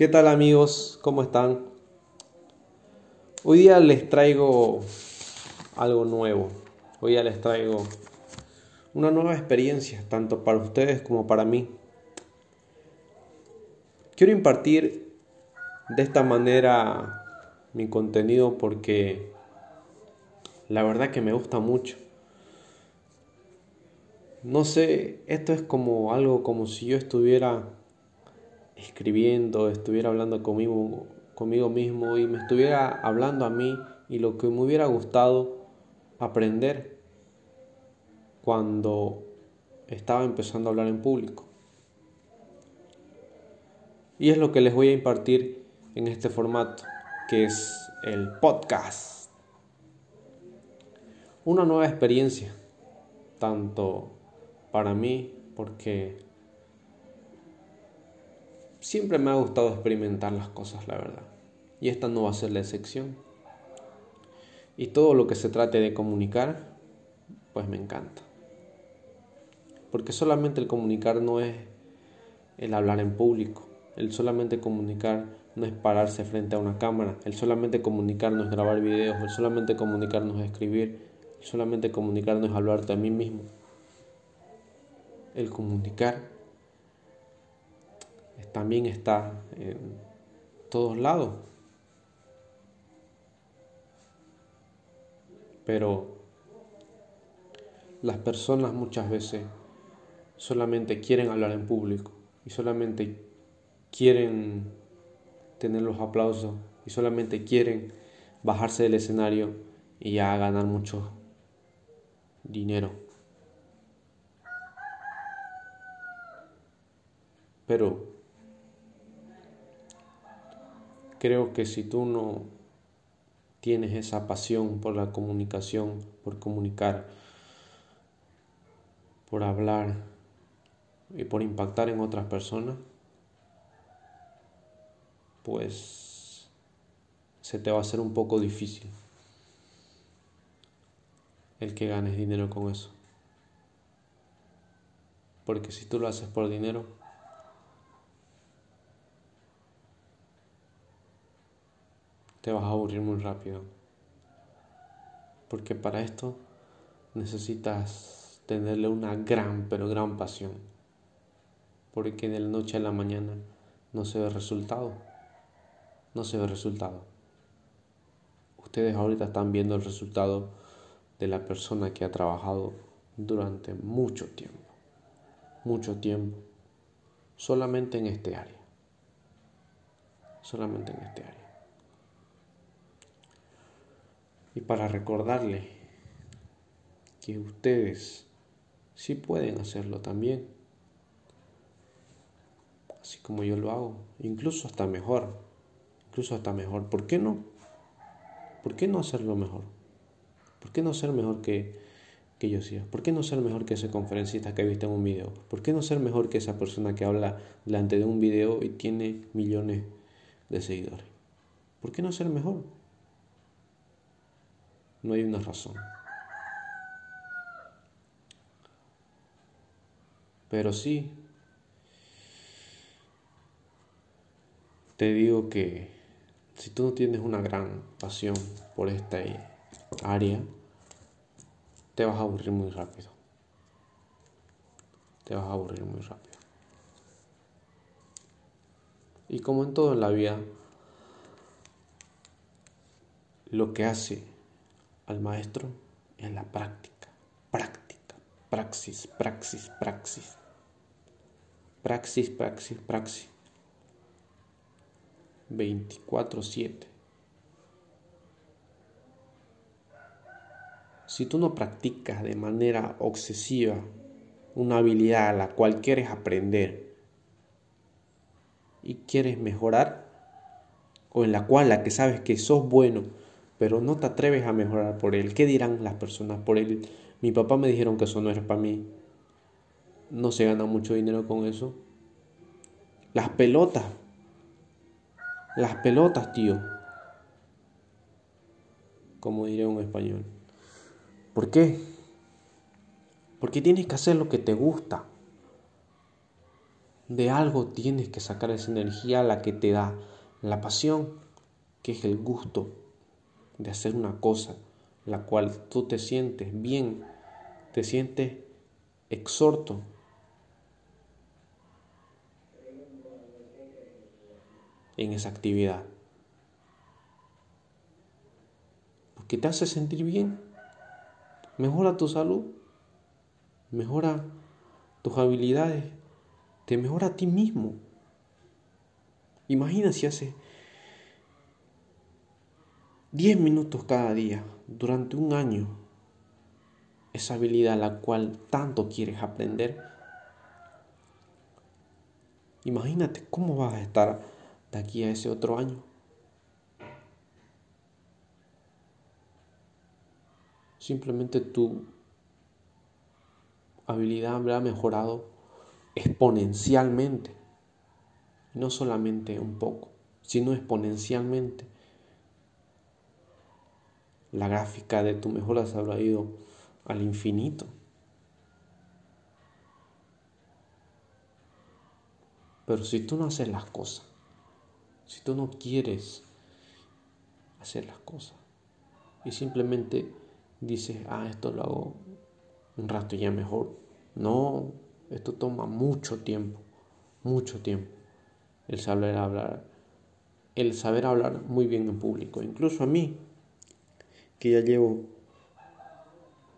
¿Qué tal amigos? ¿Cómo están? Hoy día les traigo algo nuevo. Hoy día les traigo una nueva experiencia, tanto para ustedes como para mí. Quiero impartir de esta manera mi contenido porque la verdad que me gusta mucho. No sé, esto es como algo como si yo estuviera escribiendo, estuviera hablando conmigo, conmigo mismo y me estuviera hablando a mí y lo que me hubiera gustado aprender cuando estaba empezando a hablar en público. Y es lo que les voy a impartir en este formato, que es el podcast. Una nueva experiencia, tanto para mí, porque Siempre me ha gustado experimentar las cosas, la verdad. Y esta no va a ser la excepción. Y todo lo que se trate de comunicar, pues me encanta. Porque solamente el comunicar no es el hablar en público. El solamente comunicar no es pararse frente a una cámara. El solamente comunicar no es grabar videos. El solamente comunicar no es escribir. El solamente comunicar no es hablarte a mí mismo. El comunicar también está en todos lados. Pero las personas muchas veces solamente quieren hablar en público y solamente quieren tener los aplausos y solamente quieren bajarse del escenario y ya ganar mucho dinero. Pero Creo que si tú no tienes esa pasión por la comunicación, por comunicar, por hablar y por impactar en otras personas, pues se te va a hacer un poco difícil el que ganes dinero con eso. Porque si tú lo haces por dinero, te vas a aburrir muy rápido. Porque para esto necesitas tenerle una gran, pero gran pasión. Porque de la noche a la mañana no se ve resultado. No se ve resultado. Ustedes ahorita están viendo el resultado de la persona que ha trabajado durante mucho tiempo. Mucho tiempo. Solamente en este área. Solamente en este área. Y para recordarle que ustedes sí pueden hacerlo también, así como yo lo hago, incluso hasta mejor, incluso hasta mejor. ¿Por qué no? ¿Por qué no hacerlo mejor? ¿Por qué no ser mejor que, que yo sea? ¿Por qué no ser mejor que ese conferencista que viste en un video? ¿Por qué no ser mejor que esa persona que habla delante de un video y tiene millones de seguidores? ¿Por qué no ser mejor? No hay una razón. Pero sí, te digo que si tú no tienes una gran pasión por esta área, te vas a aburrir muy rápido. Te vas a aburrir muy rápido. Y como en todo en la vida, lo que hace al maestro en la práctica, práctica, praxis, praxis, praxis. Praxis, praxis, praxis. 24/7. Si tú no practicas de manera obsesiva una habilidad a la cual quieres aprender y quieres mejorar, o en la cual la que sabes que sos bueno, pero no te atreves a mejorar por él. ¿Qué dirán las personas por él? Mi papá me dijeron que eso no era para mí. No se gana mucho dinero con eso. Las pelotas. Las pelotas, tío. Como diría un español. ¿Por qué? Porque tienes que hacer lo que te gusta. De algo tienes que sacar esa energía, la que te da la pasión, que es el gusto de hacer una cosa, la cual tú te sientes bien, te sientes exhorto. en esa actividad. Porque te hace sentir bien, mejora tu salud, mejora tus habilidades, te mejora a ti mismo. Imagina si hace 10 minutos cada día durante un año esa habilidad la cual tanto quieres aprender. Imagínate cómo vas a estar de aquí a ese otro año. Simplemente tu habilidad habrá mejorado exponencialmente. No solamente un poco, sino exponencialmente. La gráfica de tu mejora se habrá ido al infinito. Pero si tú no haces las cosas, si tú no quieres hacer las cosas y simplemente dices, ah, esto lo hago un rato ya mejor. No, esto toma mucho tiempo, mucho tiempo. El saber hablar, el saber hablar muy bien en público. Incluso a mí, que ya llevo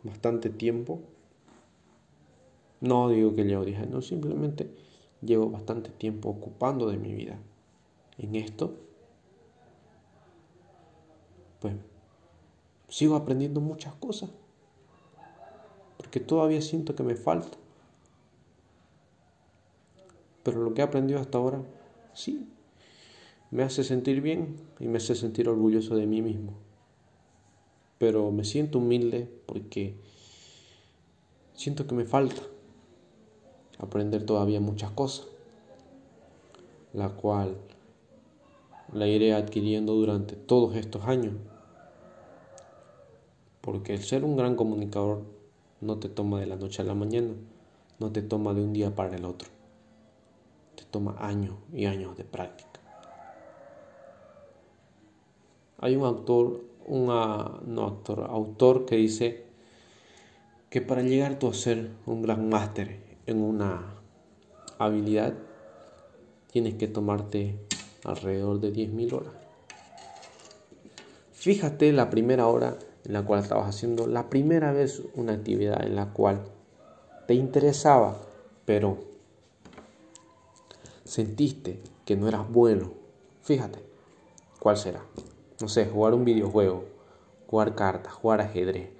bastante tiempo, no digo que llevo 10 no simplemente llevo bastante tiempo ocupando de mi vida en esto, pues sigo aprendiendo muchas cosas, porque todavía siento que me falta. Pero lo que he aprendido hasta ahora, sí, me hace sentir bien y me hace sentir orgulloso de mí mismo. Pero me siento humilde porque siento que me falta aprender todavía muchas cosas, la cual la iré adquiriendo durante todos estos años. Porque el ser un gran comunicador no te toma de la noche a la mañana, no te toma de un día para el otro. Te toma años y años de práctica. Hay un autor, un no autor que dice que para llegar tú a ser un gran máster en una habilidad, tienes que tomarte alrededor de 10.000 horas. Fíjate la primera hora en la cual estabas haciendo la primera vez una actividad en la cual te interesaba, pero sentiste que no eras bueno. Fíjate, ¿cuál será? No sé, jugar un videojuego, jugar cartas, jugar ajedrez,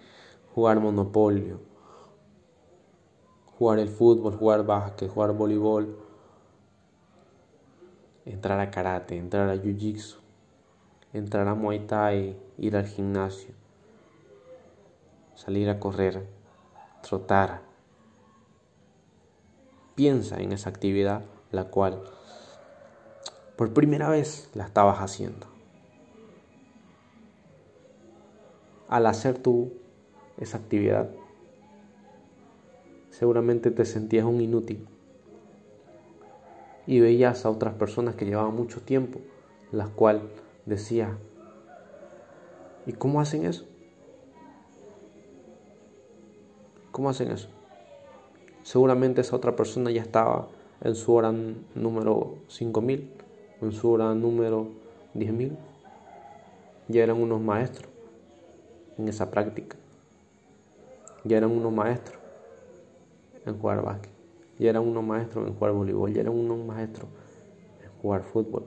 jugar monopolio, jugar el fútbol, jugar básquet, jugar voleibol, entrar a karate, entrar a jiu-jitsu, entrar a muay thai, ir al gimnasio, salir a correr, trotar. Piensa en esa actividad la cual por primera vez la estabas haciendo. Al hacer tú esa actividad, seguramente te sentías un inútil y veías a otras personas que llevaban mucho tiempo, las cuales decía, ¿y cómo hacen eso? ¿Cómo hacen eso? Seguramente esa otra persona ya estaba en su hora número 5000, en su hora número 10000. Ya eran unos maestros en esa práctica. Ya eran unos maestros en jugar básquet. Ya eran unos maestros en jugar voleibol. Ya eran unos maestros en jugar fútbol.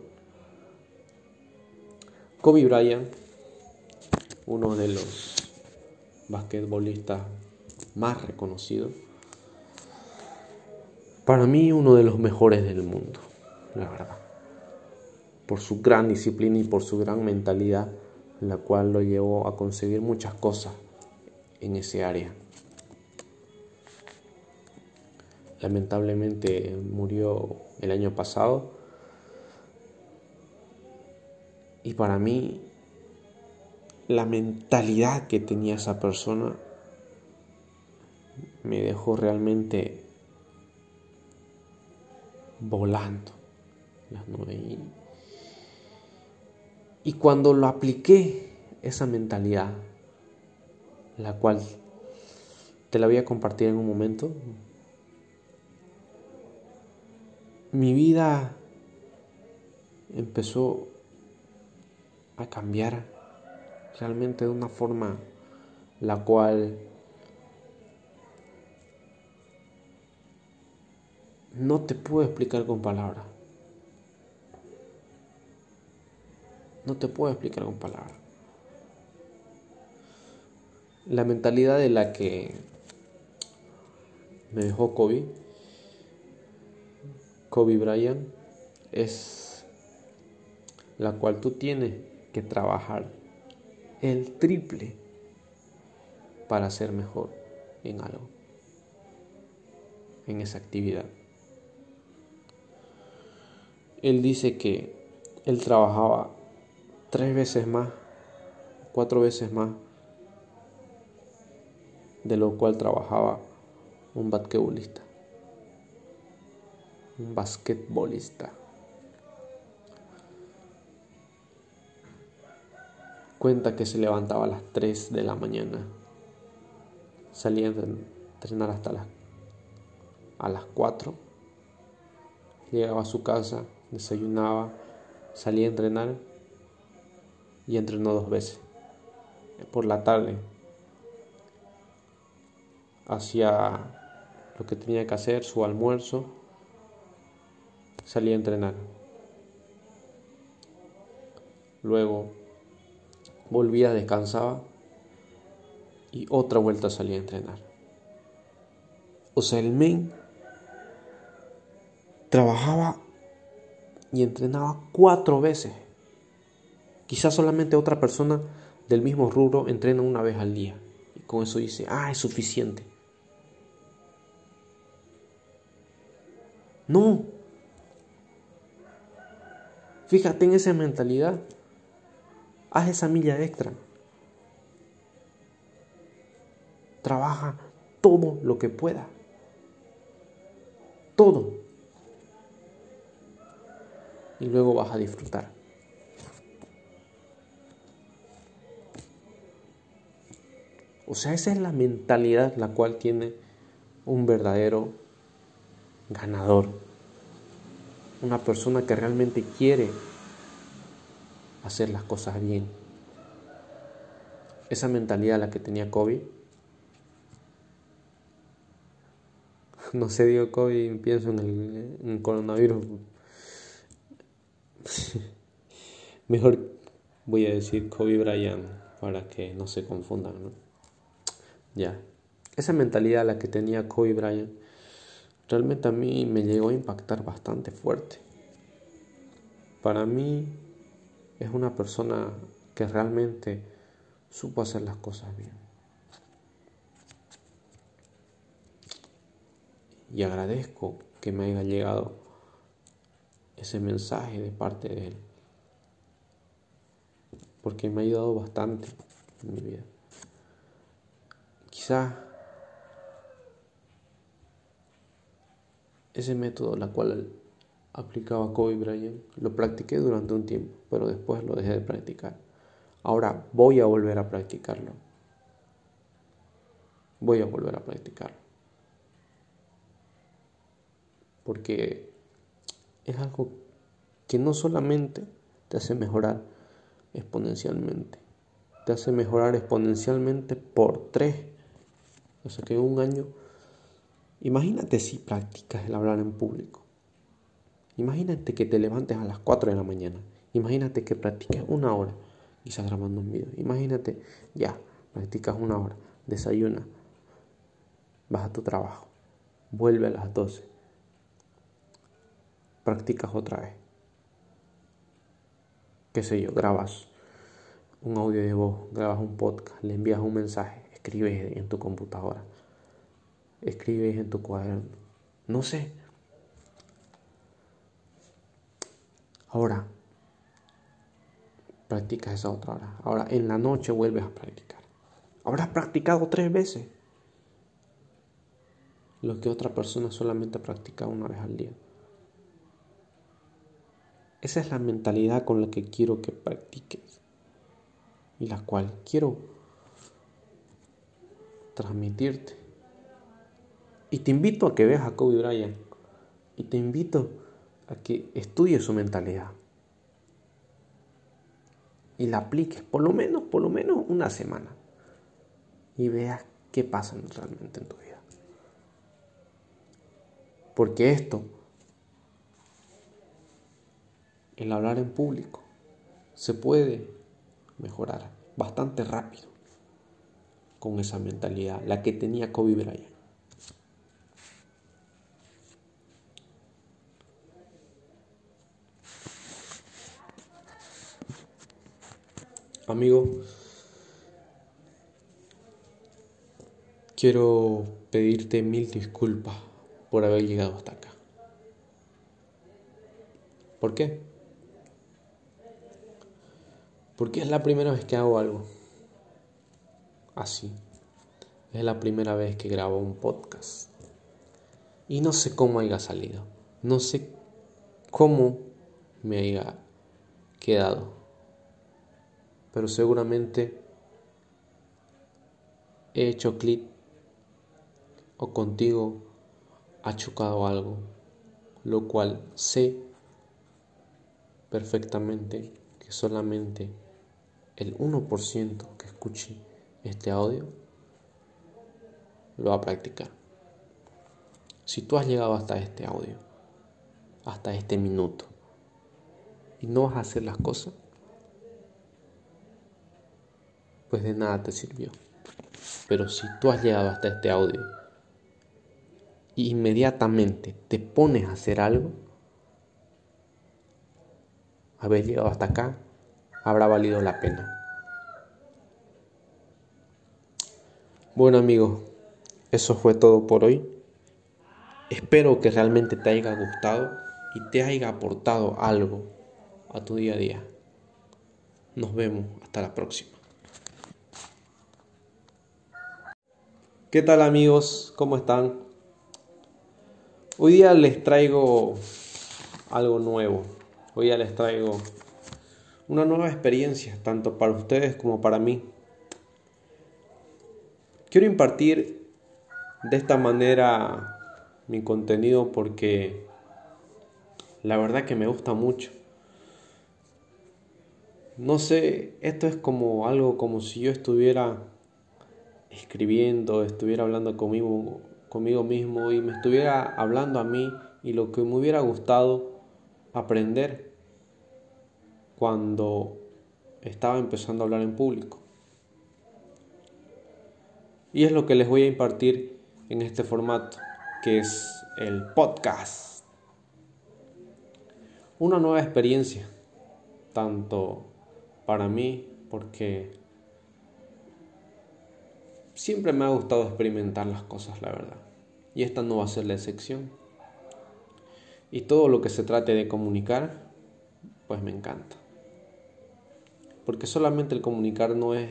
Kobe Bryant, uno de los basquetbolistas más reconocido. Para mí uno de los mejores del mundo, la verdad. Por su gran disciplina y por su gran mentalidad, la cual lo llevó a conseguir muchas cosas en ese área. Lamentablemente murió el año pasado. Y para mí, la mentalidad que tenía esa persona me dejó realmente volando las nubes. Y, cuando lo apliqué, esa mentalidad, la cual te la voy a compartir en un momento, mi vida empezó a cambiar realmente de una forma la cual no te puedo explicar con palabras. No te puedo explicar con palabras. La mentalidad de la que me dejó Kobe, Kobe Bryant, es la cual tú tienes que trabajar el triple para ser mejor en algo, en esa actividad. Él dice que él trabajaba tres veces más, cuatro veces más de lo cual trabajaba un basquetbolista. Un basquetbolista. Cuenta que se levantaba a las 3 de la mañana. Salía a entrenar hasta las, a las 4. Llegaba a su casa desayunaba, salía a entrenar y entrenó dos veces. Por la tarde hacía lo que tenía que hacer, su almuerzo, salía a entrenar. Luego volvía, descansaba y otra vuelta salía a entrenar. O sea, el men trabajaba y entrenaba cuatro veces. Quizás solamente otra persona del mismo rubro entrena una vez al día. Y con eso dice, ah, es suficiente. No. Fíjate en esa mentalidad. Haz esa milla extra. Trabaja todo lo que pueda. Todo y luego vas a disfrutar. O sea, esa es la mentalidad la cual tiene un verdadero ganador. Una persona que realmente quiere hacer las cosas bien. Esa mentalidad la que tenía Kobe. No sé, digo Kobe, pienso en el, en el coronavirus Mejor voy a decir Kobe Bryant para que no se confundan, ¿no? Ya. Esa mentalidad la que tenía Kobe Bryant realmente a mí me llegó a impactar bastante fuerte. Para mí es una persona que realmente supo hacer las cosas bien. Y agradezco que me haya llegado ese mensaje de parte de Él. Porque me ha ayudado bastante en mi vida. Quizá ese método, la cual aplicaba Kobe Bryant, lo practiqué durante un tiempo, pero después lo dejé de practicar. Ahora voy a volver a practicarlo. Voy a volver a practicarlo. Porque es algo que no solamente te hace mejorar exponencialmente, te hace mejorar exponencialmente por tres. O sea que un año, imagínate si practicas el hablar en público. Imagínate que te levantes a las 4 de la mañana. Imagínate que practiques una hora, quizás grabando un video. Imagínate, ya, practicas una hora, desayuna, vas a tu trabajo, vuelve a las 12 practicas otra vez. Qué sé yo, grabas un audio de voz, grabas un podcast, le envías un mensaje, escribes en tu computadora, escribes en tu cuaderno, no sé. Ahora, practicas esa otra hora. Ahora, en la noche vuelves a practicar. Habrás practicado tres veces lo que otra persona solamente practica una vez al día. Esa es la mentalidad con la que quiero que practiques y la cual quiero transmitirte. Y te invito a que veas a Kobe Bryant y te invito a que estudies su mentalidad y la apliques por lo menos, por lo menos una semana y veas qué pasa realmente en tu vida. Porque esto, el hablar en público, se puede mejorar bastante rápido con esa mentalidad, la que tenía Kobe Bryant. Amigo, quiero pedirte mil disculpas por haber llegado hasta acá. ¿Por qué? Porque es la primera vez que hago algo así. Es la primera vez que grabo un podcast. Y no sé cómo haya salido. No sé cómo me haya quedado. Pero seguramente he hecho clic o contigo ha chocado algo, lo cual sé perfectamente que solamente el 1% que escuche este audio lo va a practicar. Si tú has llegado hasta este audio, hasta este minuto, y no vas a hacer las cosas, pues de nada te sirvió. Pero si tú has llegado hasta este audio y inmediatamente te pones a hacer algo, haber llegado hasta acá habrá valido la pena. Bueno amigos, eso fue todo por hoy. Espero que realmente te haya gustado y te haya aportado algo a tu día a día. Nos vemos hasta la próxima. ¿Qué tal amigos? ¿Cómo están? Hoy día les traigo algo nuevo. Hoy día les traigo una nueva experiencia, tanto para ustedes como para mí. Quiero impartir de esta manera mi contenido porque la verdad que me gusta mucho. No sé, esto es como algo como si yo estuviera escribiendo, estuviera hablando conmigo, conmigo mismo y me estuviera hablando a mí y lo que me hubiera gustado aprender cuando estaba empezando a hablar en público. Y es lo que les voy a impartir en este formato, que es el podcast. Una nueva experiencia, tanto para mí, porque siempre me ha gustado experimentar las cosas, la verdad. Y esta no va a ser la excepción. Y todo lo que se trate de comunicar, pues me encanta. Porque solamente el comunicar no es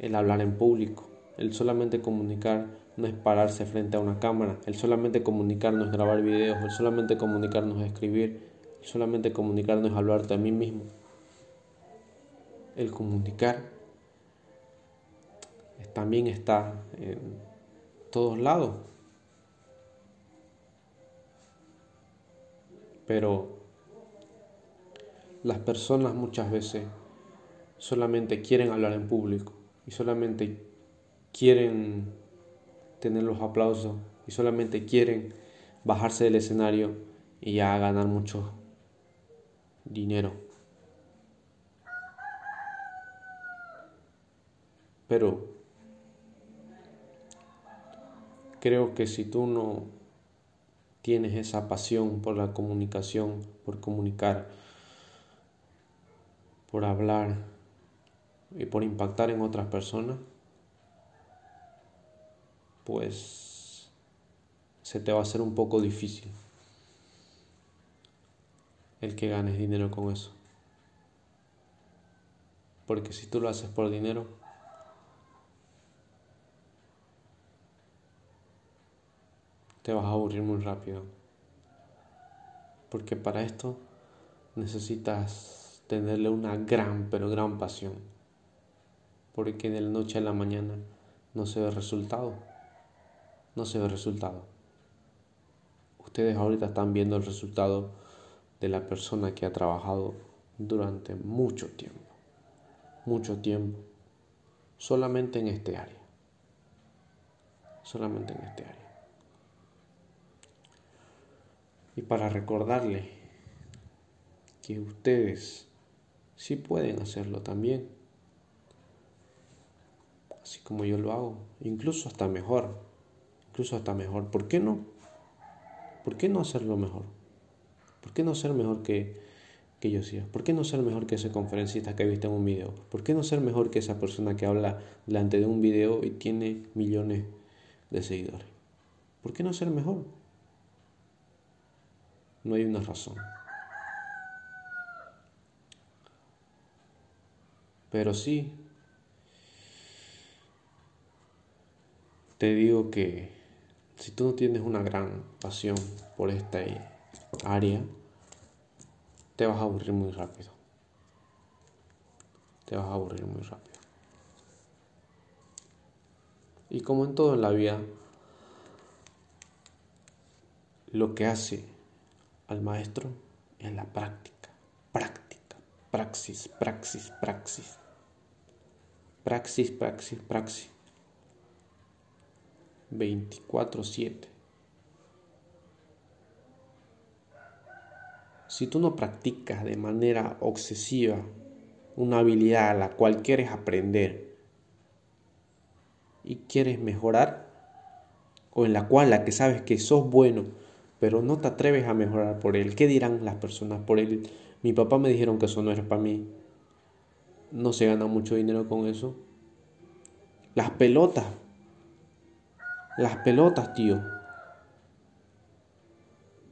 el hablar en público. El solamente comunicar no es pararse frente a una cámara. El solamente comunicar no es grabar videos. El solamente comunicar no es escribir. El solamente comunicar no es hablarte a mí mismo. El comunicar también está en todos lados. Pero las personas muchas veces solamente quieren hablar en público y solamente quieren tener los aplausos y solamente quieren bajarse del escenario y ya ganar mucho dinero. Pero creo que si tú no tienes esa pasión por la comunicación, por comunicar, por hablar y por impactar en otras personas, pues se te va a hacer un poco difícil el que ganes dinero con eso. Porque si tú lo haces por dinero, te vas a aburrir muy rápido. Porque para esto necesitas tenerle una gran, pero gran pasión. Porque de la noche a la mañana no se ve resultado. No se ve resultado. Ustedes ahorita están viendo el resultado de la persona que ha trabajado durante mucho tiempo. Mucho tiempo. Solamente en este área. Solamente en este área. Y para recordarle que ustedes sí pueden hacerlo también. Así como yo lo hago. Incluso hasta mejor. Incluso hasta mejor. ¿Por qué no? ¿Por qué no hacerlo mejor? ¿Por qué no ser mejor que, que yo sea? ¿Por qué no ser mejor que ese conferencista que viste en un video? ¿Por qué no ser mejor que esa persona que habla delante de un video y tiene millones de seguidores? ¿Por qué no ser mejor? No hay una razón. Pero sí, te digo que si tú no tienes una gran pasión por esta área, te vas a aburrir muy rápido. Te vas a aburrir muy rápido. Y como en todo en la vida, lo que hace al maestro es la práctica, práctica, praxis, praxis, praxis. Praxis, praxis, praxis. 24-7. Si tú no practicas de manera obsesiva una habilidad a la cual quieres aprender y quieres mejorar, o en la cual la que sabes que sos bueno, pero no te atreves a mejorar por él, ¿qué dirán las personas por él? Mi papá me dijeron que eso no era para mí no se gana mucho dinero con eso. Las pelotas. Las pelotas, tío.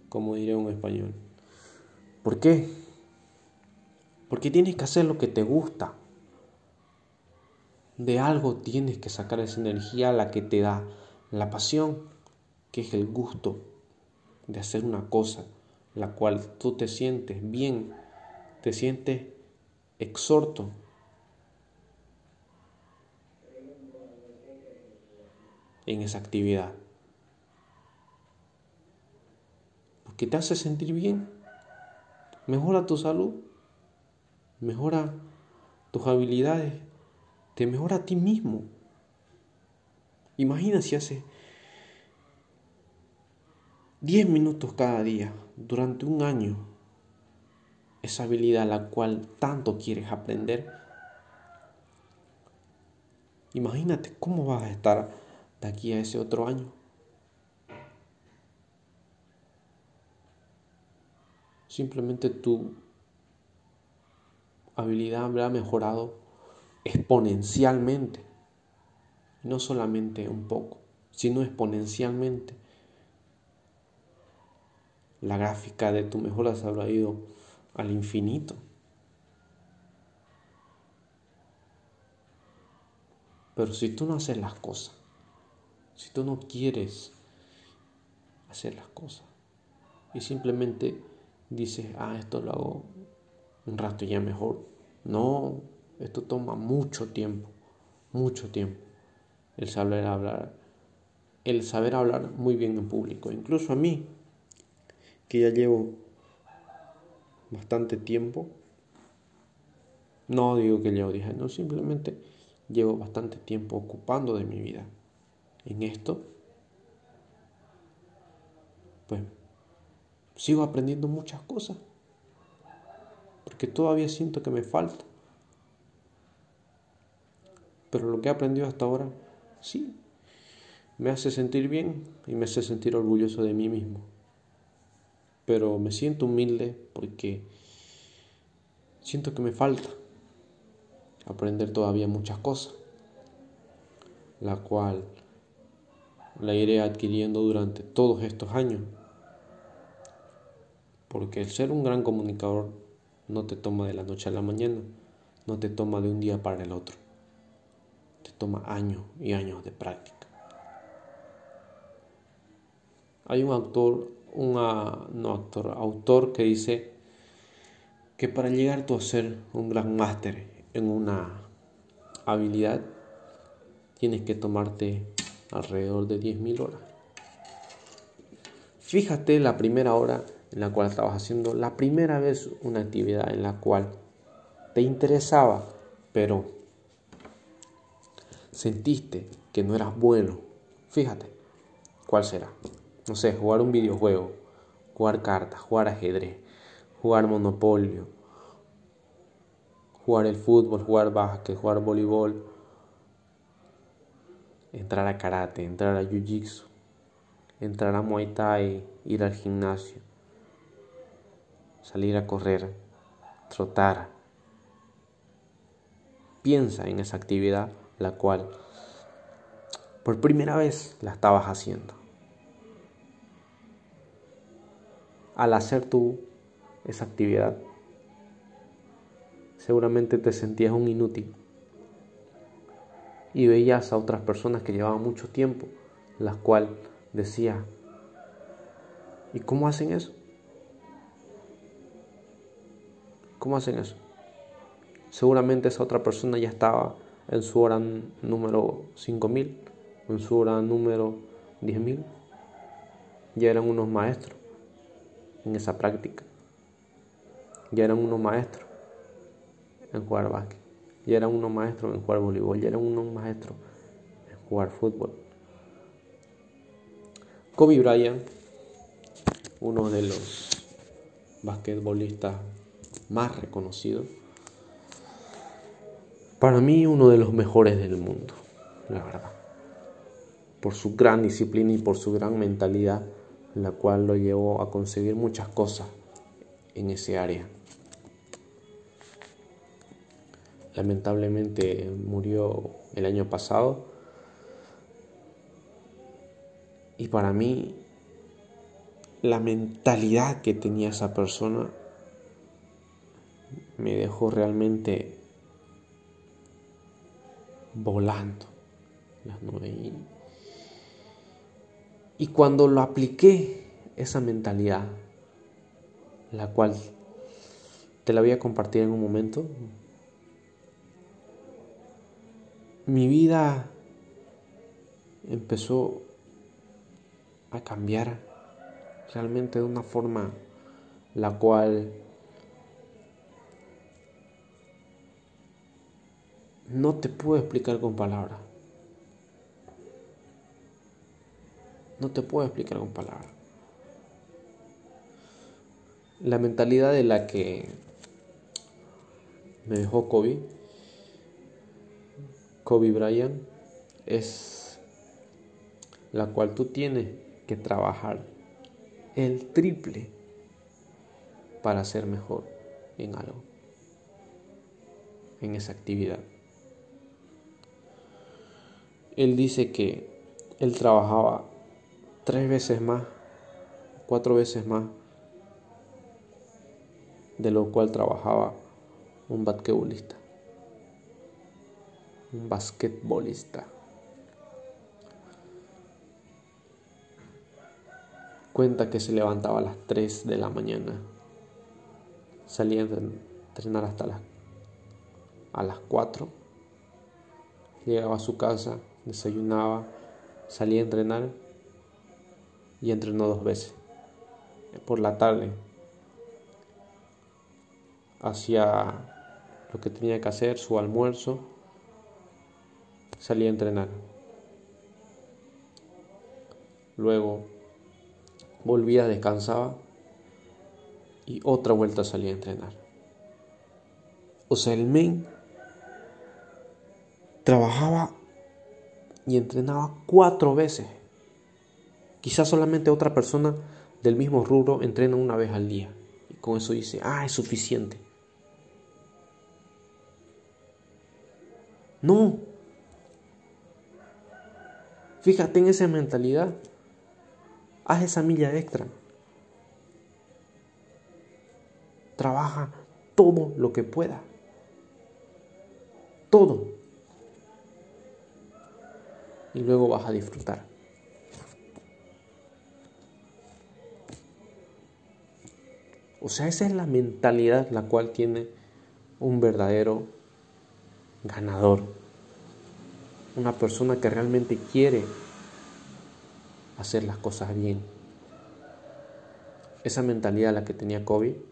Como diría un español. ¿Por qué? Porque tienes que hacer lo que te gusta. De algo tienes que sacar esa energía, la que te da la pasión, que es el gusto de hacer una cosa, la cual tú te sientes bien, te sientes exhorto en esa actividad. Porque te hace sentir bien, mejora tu salud, mejora tus habilidades, te mejora a ti mismo. Imagina si hace 10 minutos cada día durante un año esa habilidad la cual tanto quieres aprender. Imagínate cómo vas a estar de aquí a ese otro año. Simplemente tu habilidad habrá mejorado exponencialmente. No solamente un poco, sino exponencialmente. La gráfica de tu mejora se habrá ido al infinito. Pero si tú no haces las cosas, si tú no quieres hacer las cosas y simplemente dices, ah, esto lo hago un rato y ya mejor. No, esto toma mucho tiempo, mucho tiempo. El saber hablar, el saber hablar muy bien en público. Incluso a mí, que ya llevo bastante tiempo, no digo que llevo dije, no, simplemente llevo bastante tiempo ocupando de mi vida en esto, pues sigo aprendiendo muchas cosas, porque todavía siento que me falta. Pero lo que he aprendido hasta ahora, sí, me hace sentir bien y me hace sentir orgulloso de mí mismo. Pero me siento humilde porque siento que me falta aprender todavía muchas cosas, la cual la iré adquiriendo durante todos estos años. Porque el ser un gran comunicador no te toma de la noche a la mañana, no te toma de un día para el otro. Te toma años y años de práctica. Hay un autor, un no autor que dice que para llegar tú a ser un gran máster en una habilidad, tienes que tomarte alrededor de 10.000 horas. Fíjate la primera hora en la cual estabas haciendo la primera vez una actividad en la cual te interesaba, pero sentiste que no eras bueno. Fíjate, ¿cuál será? No sé, jugar un videojuego, jugar cartas, jugar ajedrez, jugar monopolio, jugar el fútbol, jugar básquet, jugar voleibol, entrar a karate, entrar a jiu-jitsu, entrar a muay thai, ir al gimnasio, salir a correr, trotar. Piensa en esa actividad la cual por primera vez la estabas haciendo. Al hacer tú esa actividad, seguramente te sentías un inútil y veías a otras personas que llevaban mucho tiempo, las cuales decía, ¿y cómo hacen eso? ¿Cómo hacen eso? Seguramente esa otra persona ya estaba en su hora número 5000, en su hora número 10000. Ya eran unos maestros en esa práctica. Ya eran unos maestros en jugar básquet. Ya eran unos maestros en jugar voleibol. Ya eran unos maestros en jugar fútbol. Kobe Bryant, uno de los basquetbolistas más reconocidos, para mí uno de los mejores del mundo, la verdad. Por su gran disciplina y por su gran mentalidad, la cual lo llevó a conseguir muchas cosas en ese área. Lamentablemente murió el año pasado y para mí la mentalidad que tenía esa persona me dejó realmente volando las nubes. Y cuando lo apliqué, esa mentalidad, la cual te la voy a compartir en un momento, mi vida empezó a cambiar realmente de una forma la cual no te puedo explicar con palabras. No te puedo explicar con palabras. La mentalidad de la que me dejó Kobe, Kobe Bryant, es la cual tú tienes que trabajar el triple para ser mejor en algo, en esa actividad él dice que él trabajaba tres veces más, cuatro veces más de lo cual trabajaba un basquetbolista. Un basquetbolista. Cuenta que se levantaba a las 3 de la mañana. Salía a entrenar hasta las, a las 4. Llegaba a su casa desayunaba, salía a entrenar y entrenó dos veces. Por la tarde hacía lo que tenía que hacer, su almuerzo, salía a entrenar. Luego volvía, descansaba y otra vuelta salía a entrenar. O sea, el men trabajaba y entrenaba cuatro veces. Quizás solamente otra persona del mismo rubro entrena una vez al día. Y con eso dice, ah, es suficiente. No. Fíjate en esa mentalidad. Haz esa milla extra. Trabaja todo lo que pueda. Todo y luego vas a disfrutar. O sea, esa es la mentalidad la cual tiene un verdadero ganador. Una persona que realmente quiere hacer las cosas bien. Esa mentalidad la que tenía Kobe.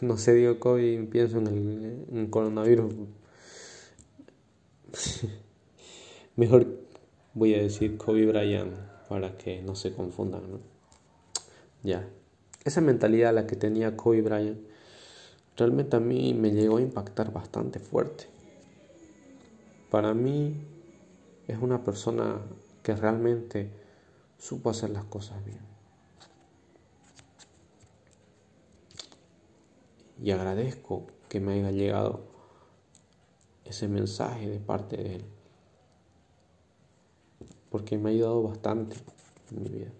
No sé, digo Kobe, pienso en el, en el coronavirus. Mejor voy a decir Kobe Bryant para que no se confundan, ¿no? Ya. Esa mentalidad la que tenía Kobe Bryant realmente a mí me llegó a impactar bastante fuerte. Para mí es una persona que realmente supo hacer las cosas bien. Y agradezco que me haya llegado ese mensaje de parte de él. Porque me ha ayudado bastante en mi vida.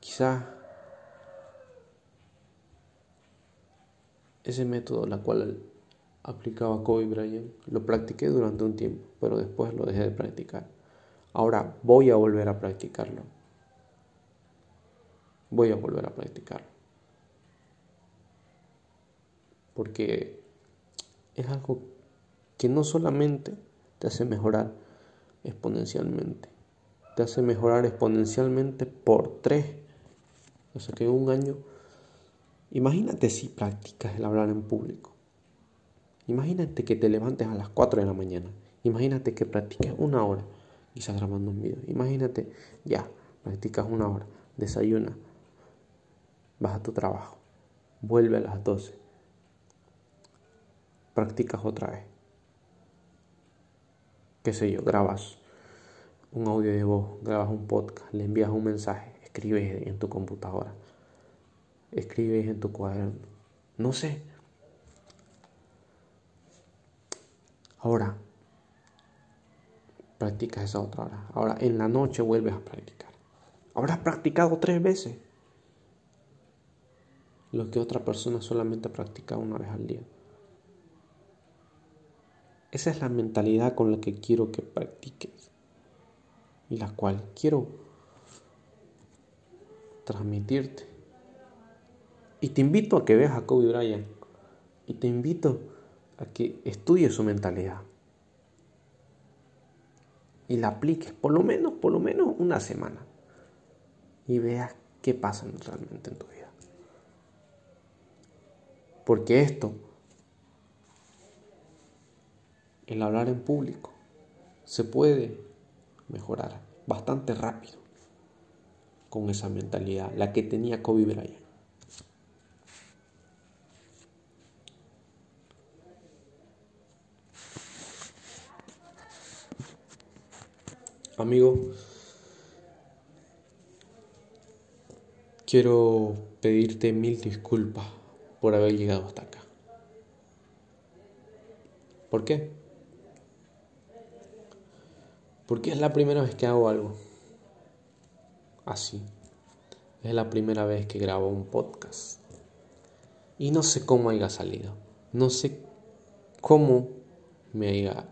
Quizá ese método, la cual aplicaba Kobe Bryant, lo practiqué durante un tiempo, pero después lo dejé de practicar. Ahora voy a volver a practicarlo. Voy a volver a practicarlo. Porque es algo que no solamente te hace mejorar exponencialmente, te hace mejorar exponencialmente por tres. O sea que un año, imagínate si practicas el hablar en público. Imagínate que te levantes a las 4 de la mañana. Imagínate que practiques una hora estás grabando un video. Imagínate, ya, practicas una hora, desayuna, vas a tu trabajo, vuelve a las 12, practicas otra vez. Qué sé yo, grabas un audio de voz, grabas un podcast, le envías un mensaje, escribes en tu computadora, escribes en tu cuaderno, no sé Ahora, practicas esa otra hora. Ahora, en la noche vuelves a practicar. Habrás practicado tres veces. Lo que otra persona solamente practica una vez al día. Esa es la mentalidad con la que quiero que practiques. Y la cual quiero transmitirte. Y te invito a que veas a Kobe Bryant. Y te invito a que estudies su mentalidad y la apliques por lo menos, por lo menos una semana y veas qué pasa realmente en tu vida. Porque esto, el hablar en público, se puede mejorar bastante rápido con esa mentalidad, la que tenía Kobe Bryant. Amigo, quiero pedirte mil disculpas por haber llegado hasta acá. ¿Por qué? Porque es la primera vez que hago algo así. Es la primera vez que grabo un podcast. Y no sé cómo haya salido. No sé cómo me haya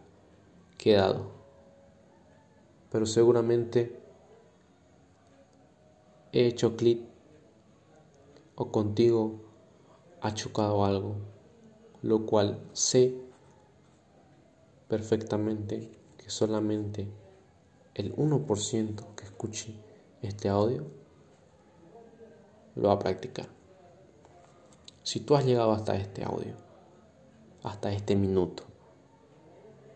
quedado pero seguramente he hecho clic o contigo ha chocado algo, lo cual sé perfectamente que solamente el 1% que escuche este audio lo va a practicar. Si tú has llegado hasta este audio, hasta este minuto,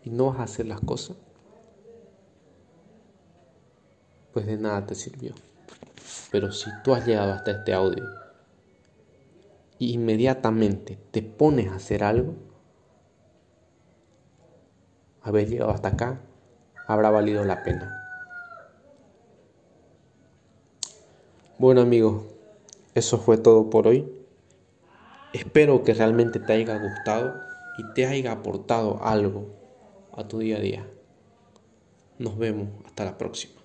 y no vas a hacer las cosas, pues de nada te sirvió. Pero si tú has llegado hasta este audio y inmediatamente te pones a hacer algo, haber llegado hasta acá habrá valido la pena. Bueno amigos, eso fue todo por hoy. Espero que realmente te haya gustado y te haya aportado algo a tu día a día. Nos vemos hasta la próxima.